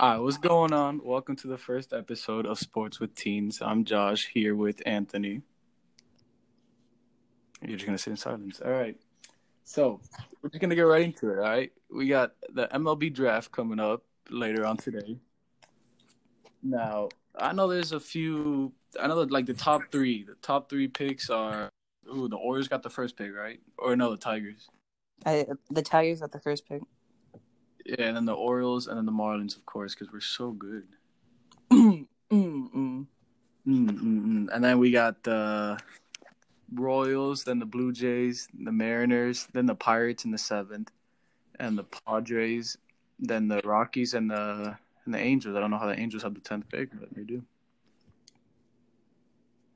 All right, what's going on? Welcome to the first episode of Sports with Teens. I'm Josh here with Anthony. You're just gonna sit in silence. All right. So we're just gonna get right into it. All right. We got the MLB draft coming up later on today. Now I know there's a few. I know that like the top three. The top three picks are. Ooh, the Orioles got the first pick, right? Or no, the Tigers. I, the Tigers got the first pick. Yeah, and then the Orioles, and then the Marlins, of course, because we're so good. mm, mm. And then we got the Royals, then the Blue Jays, the Mariners, then the Pirates in the seventh, and the Padres, then the Rockies and the and the Angels. I don't know how the Angels have the tenth pick, but they do.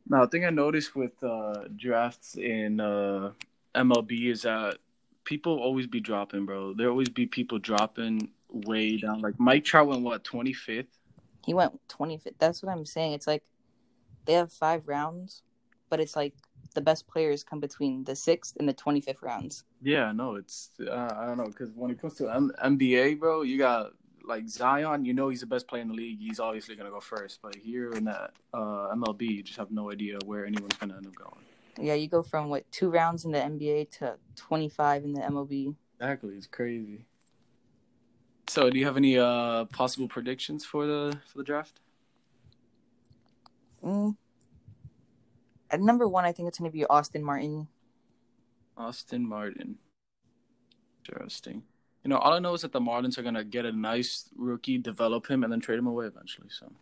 Now, the thing I noticed with uh, drafts in uh, MLB is that people always be dropping, bro. There always be people dropping way down. Like Mike Trout went what twenty fifth. He went 25th. That's what I'm saying. It's like they have five rounds, but it's like the best players come between the sixth and the 25th rounds. Yeah, no, it's uh, I don't know because when it comes to M- NBA, bro, you got like Zion. You know he's the best player in the league. He's obviously gonna go first. But here in that uh, MLB, you just have no idea where anyone's gonna end up going. Yeah, you go from what two rounds in the NBA to 25 in the MLB. Exactly, it's crazy. So, do you have any uh possible predictions for the for the draft? Mm. At number one, I think it's going to be Austin Martin. Austin Martin. Interesting. You know, all I know is that the Marlins are gonna get a nice rookie, develop him, and then trade him away eventually. So,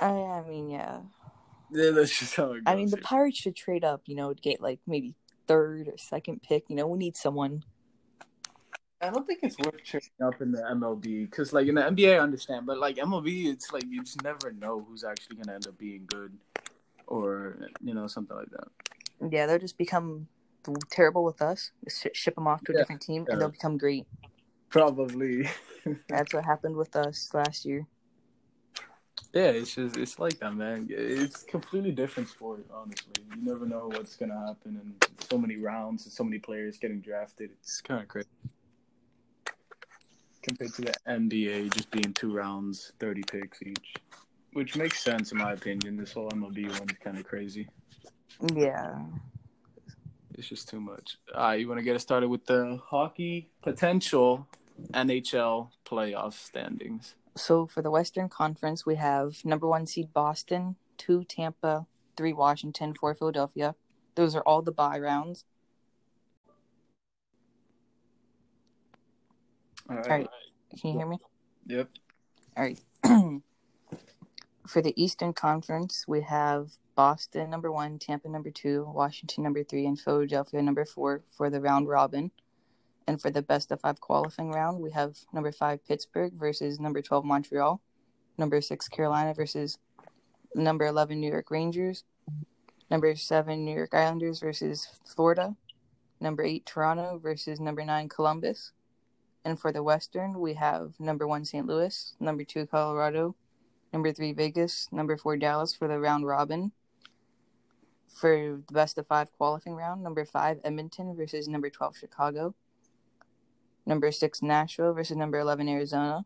I, I mean, yeah. Yeah, that's just how it goes. I mean, the. Pirates should trade up, you know, to get like maybe third or second pick. You know, we need someone. I don't think it's worth trading up in the MLB because, like, in the NBA, I understand, but like MLB, it's like you just never know who's actually gonna end up being good, or you know, something like that. Yeah, they'll just become terrible with us. Sh- ship them off to a Yeah, different team, yeah. and they'll become great. Probably. That's what happened with us last year. Yeah, it's just it's like that, man. It's completely different sport, honestly. You never know what's gonna happen, and so many rounds and so many players getting drafted. It's kind of crazy compared to the NBA, just being two rounds, thirty picks each, which makes sense in my opinion. This whole MLB one is kind of crazy. Yeah. It's just too much. All right, you want to get us started with the hockey potential NHL playoff standings? So for the Western Conference, we have number one seed Boston, two Tampa, three Washington, four Philadelphia. Those are all the bye rounds. All right. All right. Can you hear me? Yep. All right. For the Eastern Conference, we have Boston number one, Tampa number two, Washington number three, and Philadelphia number four for the round robin. And for the best of five qualifying round, we have number five Pittsburgh versus number 12 Montreal, number six Carolina versus number 11 New York Rangers, number seven New York Islanders versus Florida, number eight Toronto versus number nine Columbus. And for the Western, we have number one St. Louis, number two Colorado, number three Vegas, number four Dallas for the round robin. For the best of five qualifying round, number five Edmonton versus number 12 Chicago, number six Nashville versus number 11 Arizona,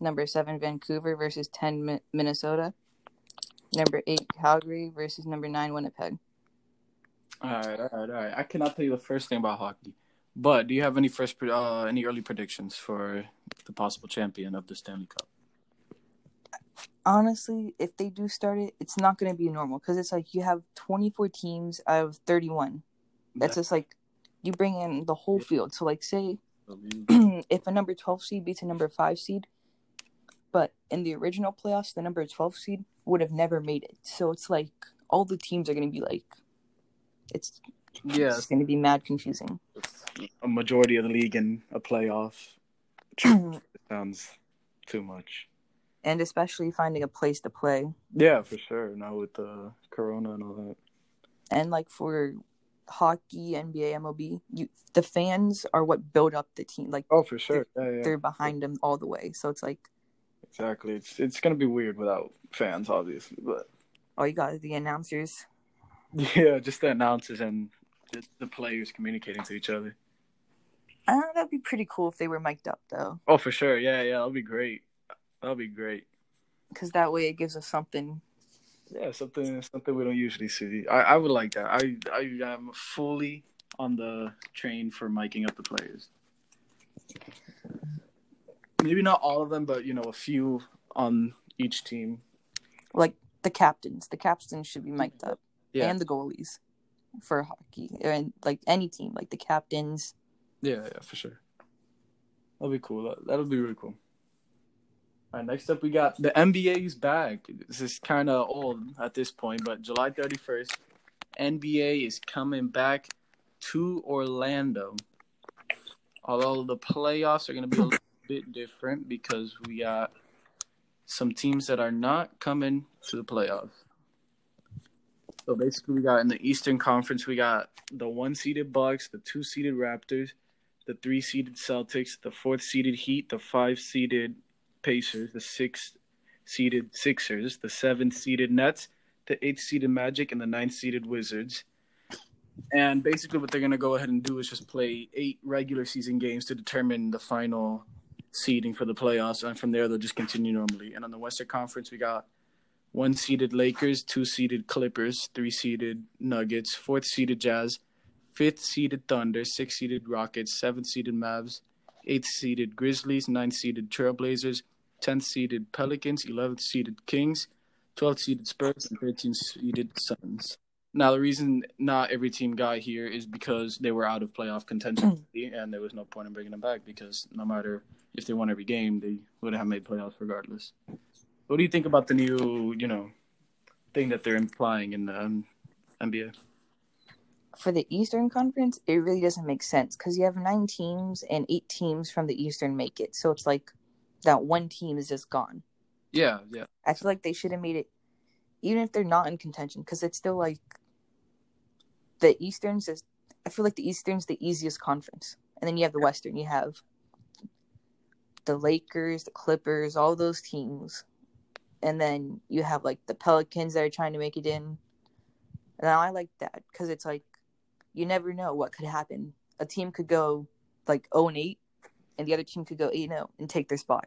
number seven Vancouver versus 10 Mi- Minnesota, number eight Calgary versus number nine Winnipeg. All right, all right, all right. I cannot tell you the first thing about hockey, but do you have any first, uh, any early predictions for the possible champion of the Stanley Cup? honestly, if they do start it, it's not going to be normal because it's like you have 24 teams out of 31. That's just like you bring in the whole field. So, like, say if a number 12 seed beats a number 5 seed, but in the original playoffs, the number 12 seed would have never made it. So, it's like all the teams are going to be like, it's, yeah, it's going to be mad confusing. a majority of the league in a playoff sounds too much. and especially finding a place to play. Yeah, for sure. Now with the Corona and all that. and like for hockey, NBA, MLB, you the fans are what build up the team. Like Oh, for sure. Yeah, yeah. they're behind them all the way. So it's like Exactly. It's it's gonna be weird without fans, obviously, but all you got is the announcers. yeah, just the announcers and the, the players communicating to each other. I don't that'd be pretty cool if they were mic'd up though. Oh, for sure. Yeah, yeah, that'll be great. That'll be great. Because that way it gives us something. Yeah, something something we don't usually see. I, I would like that. I I am fully on the train for miking up the players. Maybe not all of them, but you know, a few on each team. Like the captains. The captains should be mic'd up. Yeah. And the goalies for hockey. And like any team, like the captains. Yeah, yeah, for sure. That'll be cool. That, that'll be really cool. All right, next up we got the NBA's back. This is kind of old at this point, but July 31st, NBA is coming back to Orlando. Although the playoffs are going to be a little bit different because we got some teams that are not coming to the playoffs. So basically, we got in the Eastern Conference, we got the one seeded Bucks, the two seeded Raptors, the three seeded Celtics, the fourth seeded Heat, the five seeded Pacers, the six seeded Sixers, the seven seeded Nets, the eighth seeded Magic, and the ninth seeded Wizards. And basically, what they're going to go ahead and do is just play eight regular season games to determine the final seeding for the playoffs. And from there, they'll just continue normally. And on the Western Conference, we got one seeded Lakers, two seeded Clippers, three seeded Nuggets, fourth seeded Jazz, fifth seeded Thunder, six seeded Rockets, seventh seeded Mavs, eighth seeded Grizzlies, ninth seeded Trailblazers, tenth seeded Pelicans, eleventh seeded Kings, twelfth seeded Spurs, and thirteenth seeded Suns. Now the reason not every team got here is because they were out of playoff contention, and there was no point in bringing them back because no matter if they won every game, they would have made playoffs regardless. What do you think about the new, you know, thing that they're implying in the um, NBA? For the Eastern Conference, it really doesn't make sense because you have nine teams and eight teams from the Eastern make it. So it's like that one team is just gone. Yeah, yeah. I feel like they should have made it, even if they're not in contention, because it's still like the Eastern's is. I feel like the Eastern's the easiest conference, and then you have the Western. You have the Lakers, the Clippers, all those teams, and then you have like the Pelicans that are trying to make it in. And I like that because it's like you never know what could happen. A team could go like 0 and 8, and the other team could go 8 0 and take their spot.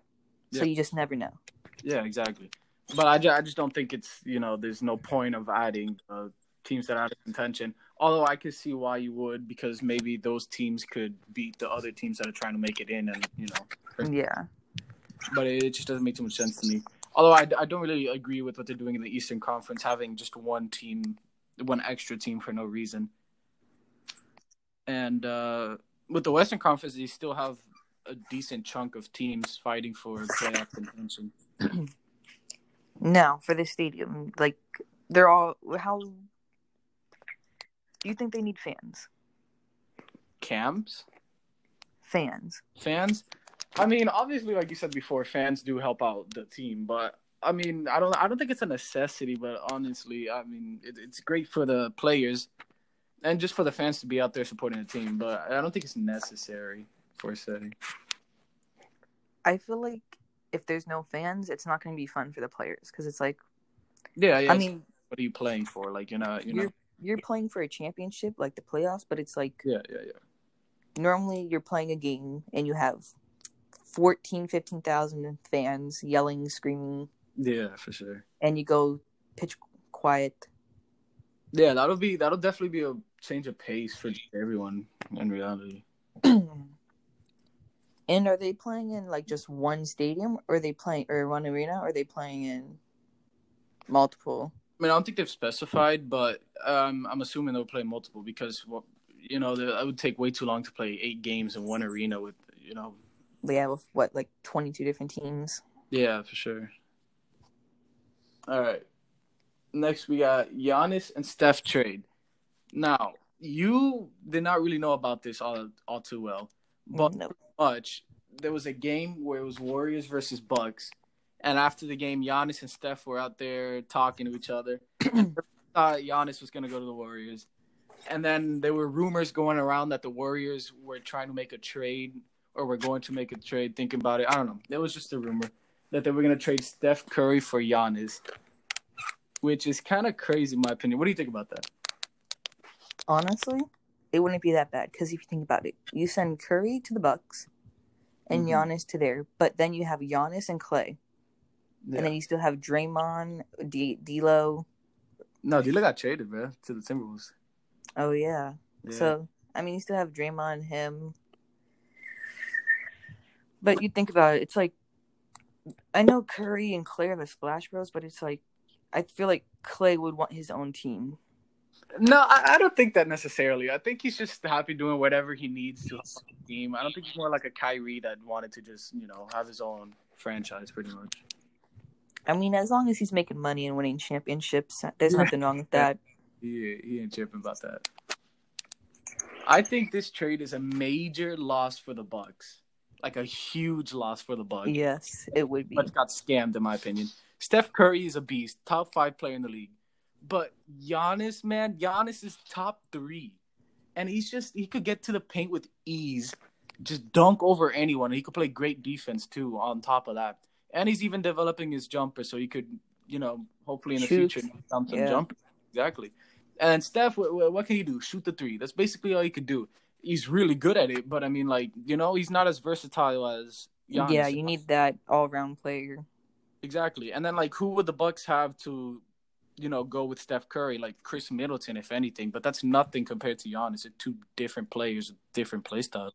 So Yeah. you just never know. Yeah, exactly. But I, ju- I just don't think it's you know there's no point of adding uh, teams that are out of contention. Although I could see why you would because maybe those teams could beat the other teams that are trying to make it in, and you know. Yeah. But it, it just doesn't make too much sense to me. Although I, I don't really agree with what they're doing in the Eastern Conference, having just one team, one extra team for no reason. And uh, with the Western Conference, they still have a decent chunk of teams fighting for playoff contention. No, for the stadium, like they're all how. Do you think they need fans? Camps. Fans. fans. I mean, obviously, like you said before, fans do help out the team, but I mean, I don't, I don't think it's a necessity. But honestly, I mean, it, it's great for the players and just for the fans to be out there supporting the team. But I don't think it's necessary for se. I feel like if there's no fans, it's not going to be fun for the players because it's like Yeah, yeah. I mean what are you playing for? Like, you're not, you you're know. you're playing for a championship like the playoffs, but it's like Yeah, yeah, yeah. normally you're playing a game and you have 14, 15,000 fans yelling, screaming, Yeah, for sure. and you go pitch quiet. Yeah, that'll be that'll definitely be a change of pace for everyone in reality. and are they playing in like just one stadium, or are they playing or one arena, or are they playing in multiple? I mean, I don't think they've specified, but um, I'm assuming they'll play multiple because, well, you know, it would take way too long to play eight games in one arena with, you know, They have what like twenty two different teams. yeah, for sure. All right. Next, we got Giannis and Steph trade. Now, you did not really know about this all all too well, but much. There was a game where it was Warriors versus Bucks, and after the game, Giannis and Steph were out there talking to each other. thought Giannis was going to go to the Warriors, and then there were rumors going around that the Warriors were trying to make a trade or were going to make a trade. Thinking about it, I don't know. It was just a rumor that they were going to trade Steph Curry for Giannis, which is kind of crazy in my opinion. What do you think about that? Honestly, it wouldn't be that bad because if you think about it, you send Curry to the Bucks and Mhm. Giannis to there, but then you have Giannis and Klay. and then you still have Draymond, D- D'Lo. No, D'Lo got traded, bro, to the Timberwolves. Oh yeah. Yeah. So I mean, you still have Draymond, him. But you think about it, it's like I know Curry and Klay are the Splash Bros, but it's like I feel like Klay would want his own team. No, I, I don't think that necessarily. I think he's just happy doing whatever he needs to the team. I don't think he's more like a Kyrie that wanted to just, you know, have his own franchise pretty much. I mean, as long as he's making money and winning championships, there's nothing wrong with that. He, he ain't tripping about that. I think this trade is a major loss for the Bucks. Like a huge loss for the Bucks. Yes, it would be. But got scammed in my opinion. Steph Curry is a beast, top five player in the league. But Giannis, man, Giannis is top three. And he's just he could get to the paint with ease. Just dunk over anyone. He could play great defense too on top of that. And he's even developing his jumper so he could, you know, hopefully in the Shoot. future some Yeah. jump. Exactly. And Steph, what, what what can he do? Shoot the three. That's basically all he could do. He's really good at it, but I mean, like you know, he's not as versatile as Giannis. yeah, you need that all-round player. Exactly. And then like who would the Bucks have to, you know, go with Steph Curry? Like Khris Middleton, if anything. But that's nothing compared to Giannis. They're two different players, different play styles.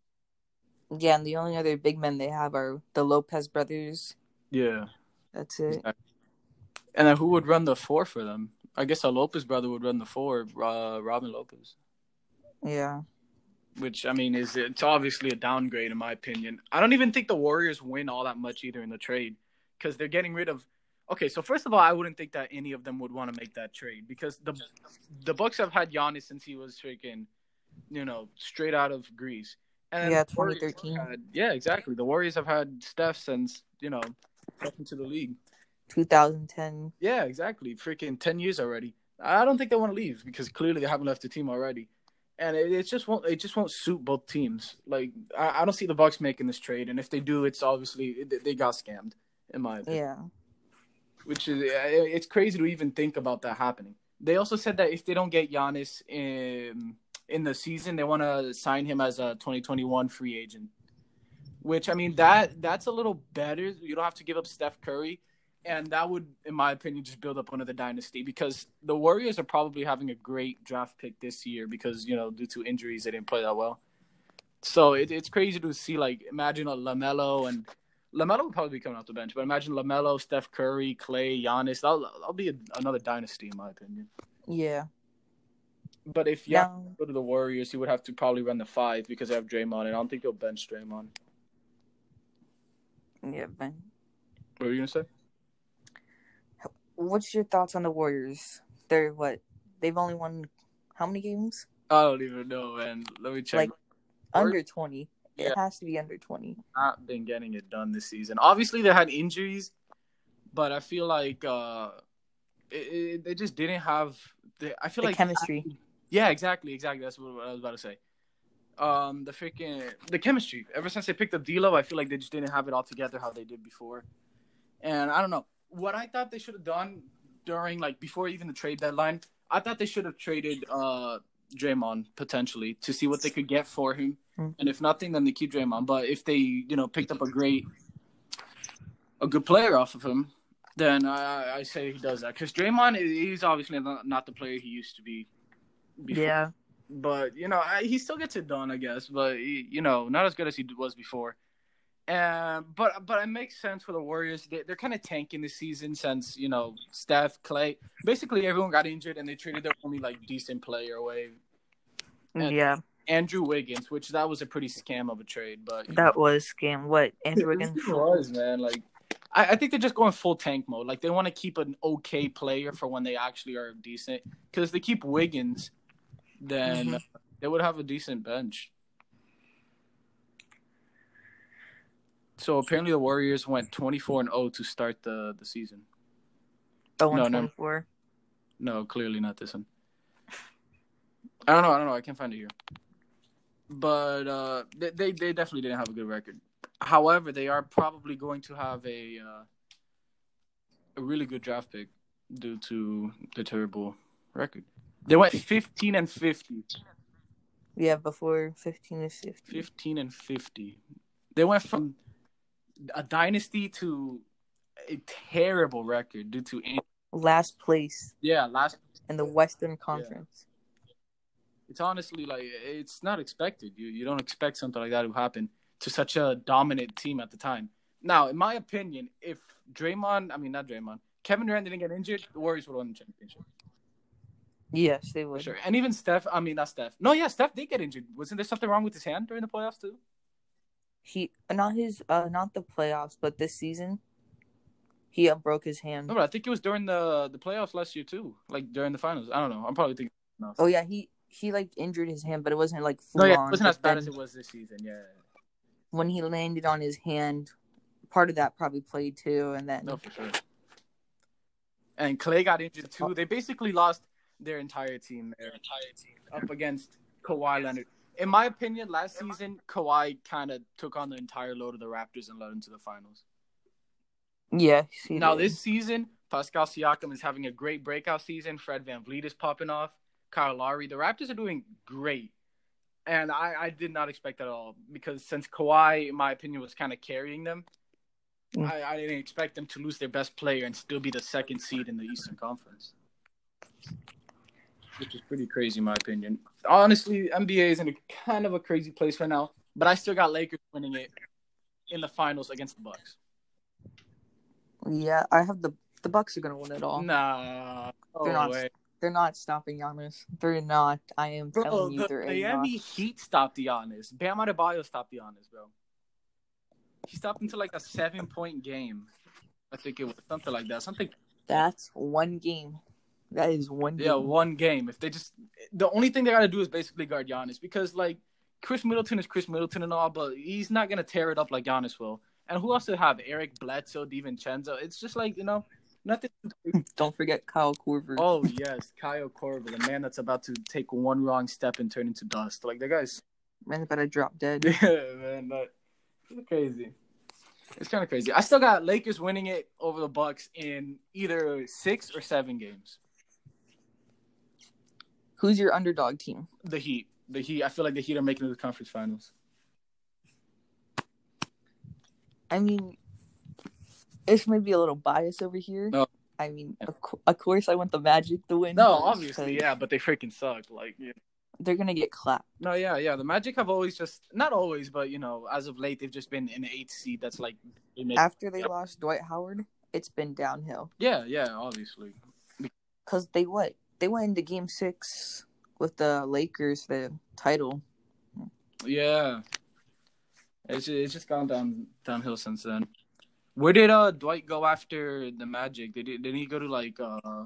Yeah, and the only other big men they have are the Lopez brothers. Yeah. That's it. And then who would run the four for them? I guess a Lopez brother would run the four, uh, Robin Lopez. Yeah. Which I mean is it's obviously a downgrade in my opinion. I don't even think the Warriors win all that much either in the trade because they're getting rid of. Okay, so first of all, I wouldn't think that any of them would want to make that trade because the the Bucks have had Giannis since he was freaking, you know, straight out of Greece. And Yeah, 2013. had- yeah, exactly. The Warriors have had Steph since you know, into the league. 2010. Yeah, exactly. Freaking ten years already. I don't think they want to leave because clearly they haven't left the team already, and it, it just won't. It just won't suit both teams. Like I, I don't see the Bucks making this trade, and if they do, it's obviously they- they got scammed, in my opinion. Yeah. Which is uh, it's crazy to even think about that happening. They also said that if they don't get Giannis in in the season, they want to sign him as a 2021 free agent. Which I mean that that's a little better. You don't have to give up Steph Curry, and that would, in my opinion, just build up another dynasty because the Warriors are probably having a great draft pick this year because you know due to injuries they didn't play that well. So it, it's crazy to see like imagine a LaMelo and LaMelo would probably be coming off the bench, but imagine LaMelo, Steph Curry, Klay, Giannis. That'll, that'll be a, another dynasty in my opinion. Yeah. But if you go to the Warriors, he would have to probably run the five because they have Draymond, and I don't think they'll bench Draymond. yeah, Ben. What were you gonna say? What's your thoughts on the Warriors? They're what? They've only won how many games? I don't even know, man. Let me check. Like under 20. Yeah. It has to be under 20. not been getting it done this season. Obviously, they had injuries, but I feel like uh, it, it, they just didn't have. The, I feel The like chemistry. Yeah, exactly, exactly. That's what I was about to say. Um, the freaking the chemistry. Ever since they picked up D'Lo, I feel like they just didn't have it all together how they did before. And I don't know what I thought they should have done during like before even the trade deadline. I thought they should have traded uh Draymond potentially to see what they could get for him. Hmm. And if nothing, then they keep Draymond. But if they, you know, picked up a great, a good player off of him, then I, I say he does that because Draymond he's obviously not, not the player he used to be. Before. Yeah. But you know, I, he still gets it done, I guess. But he- you know, not as good as he was before. And but but it makes sense for the Warriors. They, they're kind of tanking the season since you know Steph, Klay, basically everyone got injured and they traded their only like decent player away, And- Yeah. Andrew Wiggins, which that was a pretty scam of a trade. But That was scam. What? Andrew Wiggins? was man. Like I, I think they're just going full tank mode. Like they want to keep an okay player for when they actually are decent. Because if they keep Wiggins, then Mhm. they would have a decent bench. So apparently the Warriors went twenty four and zero to start the the season. Oh, No, no. 124. No, clearly not this one. I don't know. I don't know. I can't find it here. But uh, they, they they definitely didn't have a good record. However, they are probably going to have a uh, a really good draft pick due to the terrible record. They went 15 and 50. Yeah, before 15 and 50. 15 and 50. They went from a dynasty to a terrible record due to Last place yeah last. in the Western Conference. It's honestly like it's not expected. You you don't expect something like that to happen to such a dominant team at the time. Now, in my opinion, if Draymond, I mean not Draymond, Kevin Durant didn't get injured, the Warriors would have won the championship Yes, they for would. sure. And even Steph, I mean not Steph. No, yeah, Steph did get injured. Wasn't there something wrong with his hand during the playoffs too? He not his uh not the playoffs, but this season, he uh, broke his hand. No, but I think it was during the the playoffs last year too, like during the finals. I don't know. I'm probably thinking. No, Oh yeah, he he like injured his hand, but it wasn't like full no yeah, on. it wasn't as bad as it was this season. Yeah, when he landed on his hand. Part of that probably played too, and then no, for sure. And Klay got injured too. They basically lost their entire team. Their entire team up against Kawhi Leonard. In my opinion, last season Kawhi kind of took on the entire load of the Raptors and led them to the finals. yeah. Now did. this season, Pascal Siakam is having a great breakout season. Fred VanVleet is popping off. Kyle Lowry. The Raptors are doing great. And I, I did not expect that at all because since Kawhi, in my opinion, was kind of carrying them, Mm. I, I didn't expect them to lose their best player and still be the second seed in the Eastern Conference. Which is pretty crazy, in my opinion. Honestly, NBA is in a kind of a crazy place right now, but I still got Lakers winning it in the finals against the Bucks. yeah, I have the the Bucks are gonna win it all. Nah, They're not way. They're not stopping Giannis. They're not. I am Bro, telling you, the they're Miami not. Heat stopped Giannis. Bam Adebayo stopped Giannis, bro. He stopped into like a seven point game. I think it was something like that. Something That's one game. That is one game. Yeah, one game. If they just the only thing they gotta do is basically guard Giannis because like Khris Middleton is Khris Middleton and all, but he's not gonna tear it up like Giannis will. And who else to have? Eric Bledsoe, DiVincenzo. It's just like you know nothing. Don't forget Kyle Korver. oh yes, Kyle Korver, the man that's about to take one wrong step and turn into dust. Like the guy's Man, better drop dead. yeah, man. That, it's crazy. It's kind of crazy. I still got Lakers winning it over the Bucks in either six or seven games. Who's your underdog team? The Heat. The Heat. I feel like the Heat are making it to the conference finals. I mean, this might be a little bias over here. No. I mean, of, co- of course, I want the Magic to win. No, obviously, yeah, but they freaking suck. Like, yeah. They're gonna get clapped. no, yeah, yeah. The Magic have always just not always, but you know, as of late, they've just been in the eighth seed. That's like, they make, After they lost Dwight Howard, it's been downhill. yeah, yeah, obviously, Cause they what? They went into Game Six with the Lakers, the title. yeah. It's it's just gone down downhill since then. Where did uh Dwight go after the Magic? Did he, did he go to like uh?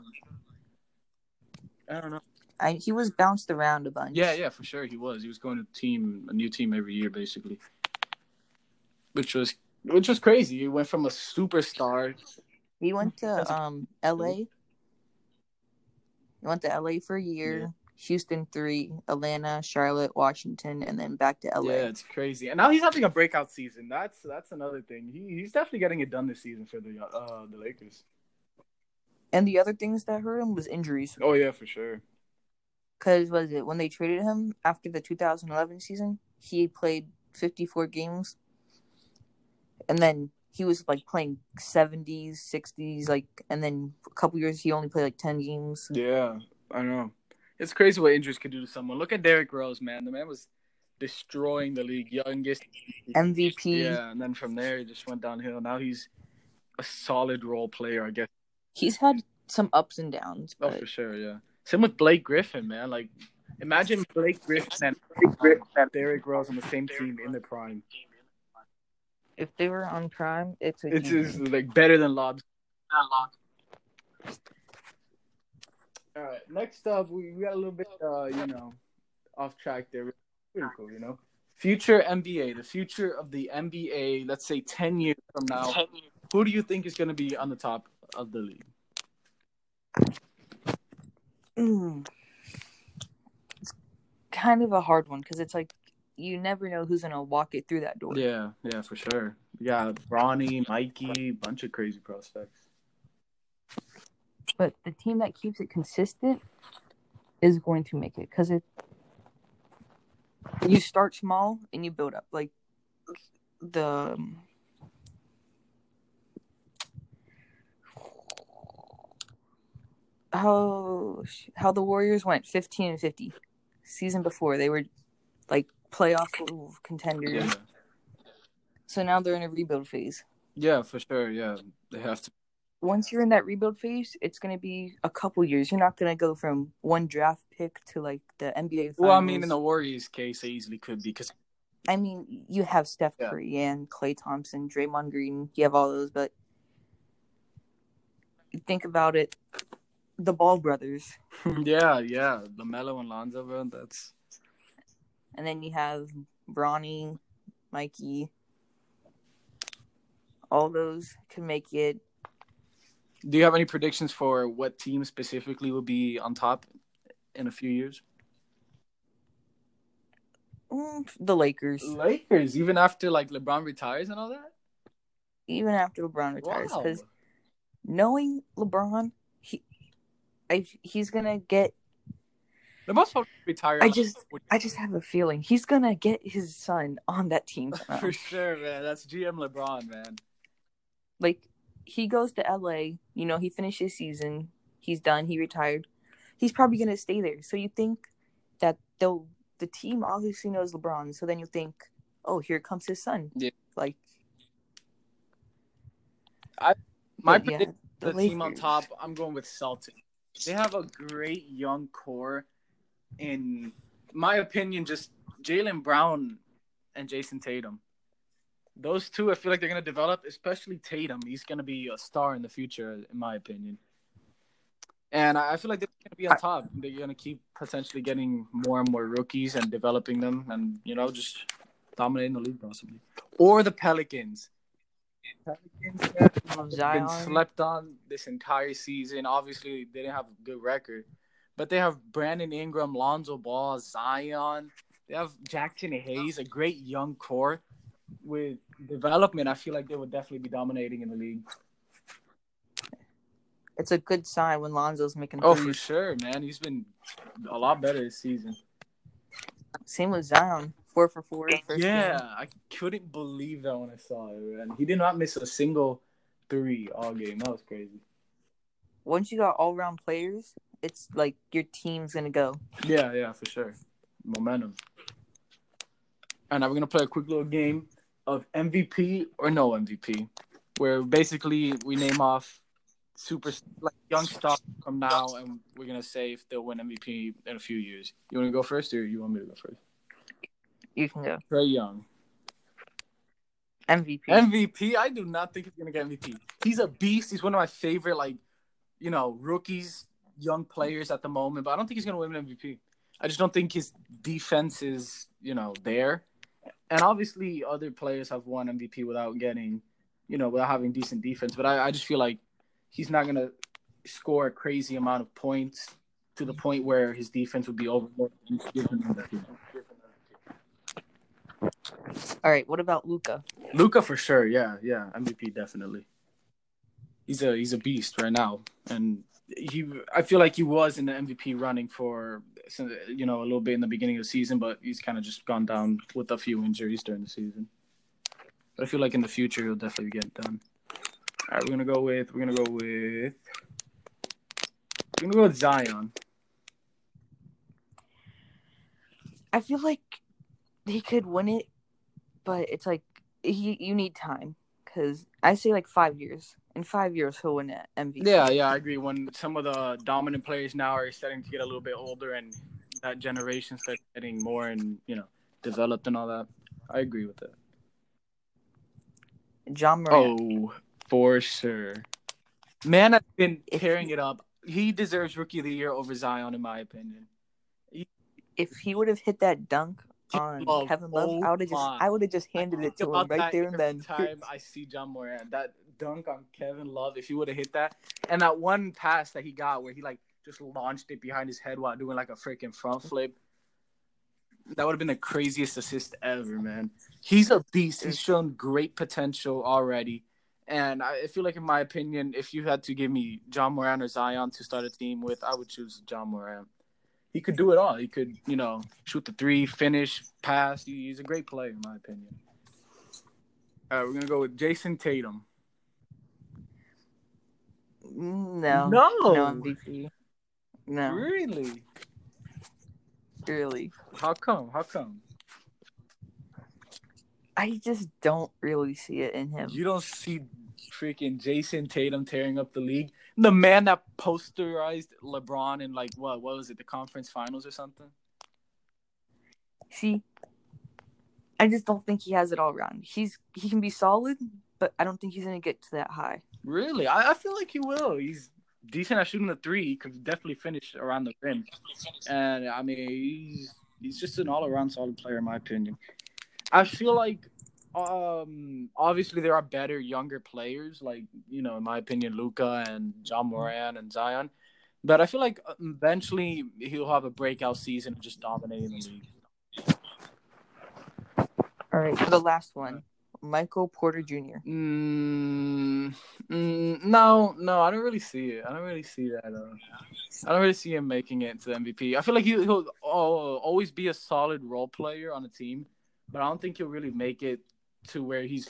I don't know. I, he was bounced around a bunch. Yeah, yeah, for sure he was. He was going to team a new team every year basically. Which was which was crazy. He went from a superstar. He went to um L.A. He went to L.A. for a year. Yeah. Houston three, Atlanta, Charlotte, Washington, and then back to L.A. Yeah, it's crazy. And now he's having a breakout season. That's that's another thing. He he's definitely getting it done this season for the uh the Lakers. And the other things that hurt him was injuries. Oh yeah, for sure. Because was it when they traded him after the 2011 season? He played 54 games, and then he was like playing 70s, 60s, like, and then a couple years he only played like 10 games. Yeah, I know. It's crazy what injuries could do to someone. Look at Derrick Rose, man. The man was destroying the league, youngest. MVP. Yeah, and then from there he just went downhill. Now he's a solid role player, I guess. He's had some ups and downs, Oh, for sure, yeah. Same with Blake Griffin, man. Like, imagine Blake Griffin and Blake Griffin and Derrick Rose on the same team in their prime. If they were on prime, it's a It's just like better than Lobs. All right, next up, we, we got a little bit, uh, you know, off track there. Pretty cool, you know. Future NBA, the future of the NBA. Let's say ten years from now, who do you think is going to be on the top of the league? Mm. It's kind of a hard one because it's like you never know who's gonna walk it through that door. Yeah, yeah, for sure. Yeah, Bronny, Mikey, bunch of crazy prospects. But the team that keeps it consistent is going to make it because it. You start small and you build up. Like the. um, how how the Warriors went 15 and 50 season before. They were like playoff contenders. Yeah. So now they're in a rebuild phase. Yeah, for sure. Yeah, they have to. Once you're in that rebuild phase, it's going to be a couple years. You're not going to go from one draft pick to like the NBA. Finals. Well, I mean, in the Warriors' case, they easily could because I mean, you have Steph Yeah. Curry and Klay Thompson, Draymond Green. You have all those, but think about it, the Ball brothers, yeah, yeah, the LaMelo and Lonzo, bro. That's and then you have Bronny, Mikey. All those can make it. Do you have any predictions for what team specifically will be on top in a few years? mm, the Lakers, Lakers, even after like LeBron retires and all that. even after LeBron retires, Wow. because knowing LeBron, he, I, he's gonna get. LeBron's probably retired. I just, I just have a feeling he's gonna get his son on that team. for sure, man. That's GM LeBron, man. like he goes to LA, you know, he finishes season, he's done, he retired. He's probably gonna stay there. So you think that they'll the team obviously knows LeBron, so then you think, oh, here comes his son. Yeah. Like I My prediction, the, team on top, I'm going with Celtics. They have a great young core. In my opinion, just Jaylen Brown and Jayson Tatum. Those two, I feel like they're gonna develop, especially Tatum. He's gonna be a star in the future, in my opinion. And I I feel like they're gonna be on top. They're gonna keep potentially getting more and more rookies and developing them, and you know, just dominating the league possibly. Or the Pelicans. Pelicans have been slept on this entire season. Obviously, they didn't have a good record, but they have Brandon Ingram, Lonzo Ball, Zion. They have Jaxson Hayes, a great young core with development. I feel like they would definitely be dominating in the league. It's a good sign when Lonzo's making Oh, for sure, man. He's been a lot better this season. Same with Zion. Four for four. First yeah, game. I couldn't believe that when I saw it, man. He did not miss a single three all game. That was crazy. Once you got all round players, it's like your team's gonna go. Yeah, yeah, for sure. Momentum. And now we're gonna play a quick little game of MVP or no MVP, where basically we name off super like young stars from now, and we're gonna say if they'll win MVP in a few years. You want to go first, or you want me to go first? You can go. Trae Young, MVP. MVP. I do not think he's gonna get MVP. He's a beast. He's one of my favorite, like, you know, rookies, young players at the moment. But I don't think he's gonna win an MVP. I just don't think his defense is, you know, there. And obviously, other players have won MVP without getting, you know, without having decent defense. But I, I just feel like he's not gonna score a crazy amount of points to the point where his defense would be overlooked. and give him MVP. All right. What about Luka? Luka for sure, yeah, yeah, MVP definitely. He's a he's a beast right now, and he I feel like he was in the MVP running for you know a little bit in the beginning of the season, but he's kind of just gone down with a few injuries during the season. But I feel like in the future he'll definitely get done. All right, we're gonna go with we're gonna go with we're gonna go with Zion. I feel like he could win it, but it's like he you need time because I say like five years. In five years, he'll win it MVP. Yeah, yeah, I agree. When some of the dominant players now are starting to get a little bit older, and that generation starts getting more and you know developed and all that, I agree with that. John Morant. Oh, for sure. Man has been tearing it up. He deserves Rookie of the Year over Zion, in my opinion. If he would have hit that dunk on Love, Kevin Love, oh I would have just. I would have just handed it to him right there and then. Time I see John Moran, that dunk on Kevin Love, if he would have hit that, and that one pass that he got where he like just launched it behind his head while doing like a freaking front flip, that would have been the craziest assist ever, man. He's a beast. He's shown great potential already. And I feel like, in my opinion, if you had to give me John Moran or Zion to start a team with, I would choose John Moran. He could do it all. He could, you know, shoot the three, finish, pass. He's a great player, in my opinion. All right, we're gonna go with Jayson Tatum. No, No. no MVP. No, Really? really. How come? How come? I just don't really see it in him. You don't see freaking Jayson Tatum tearing up the league. The man that posterized LeBron in like what? What was it? The conference finals or something? See, I just don't think he has it all around. He's he can be solid, but I don't think he's gonna get to that high. Really? I, I feel like he will. He's decent at shooting the three. He could definitely finish around the rim. And I mean, he's he's just an all around solid player in my opinion. I feel like um obviously there are better younger players like you know in my opinion Luka and John Moran and Zion but I feel like eventually he'll have a breakout season and just dominating the league. All right, for the last one, Michael Porter Jr. Mm, mm, no, no, I don't really see it. I don't really see that. Uh, I don't really see him making it to the MVP. I feel like he, he'll uh, always be a solid role player on a team, but I don't think he'll really make it to where he's like.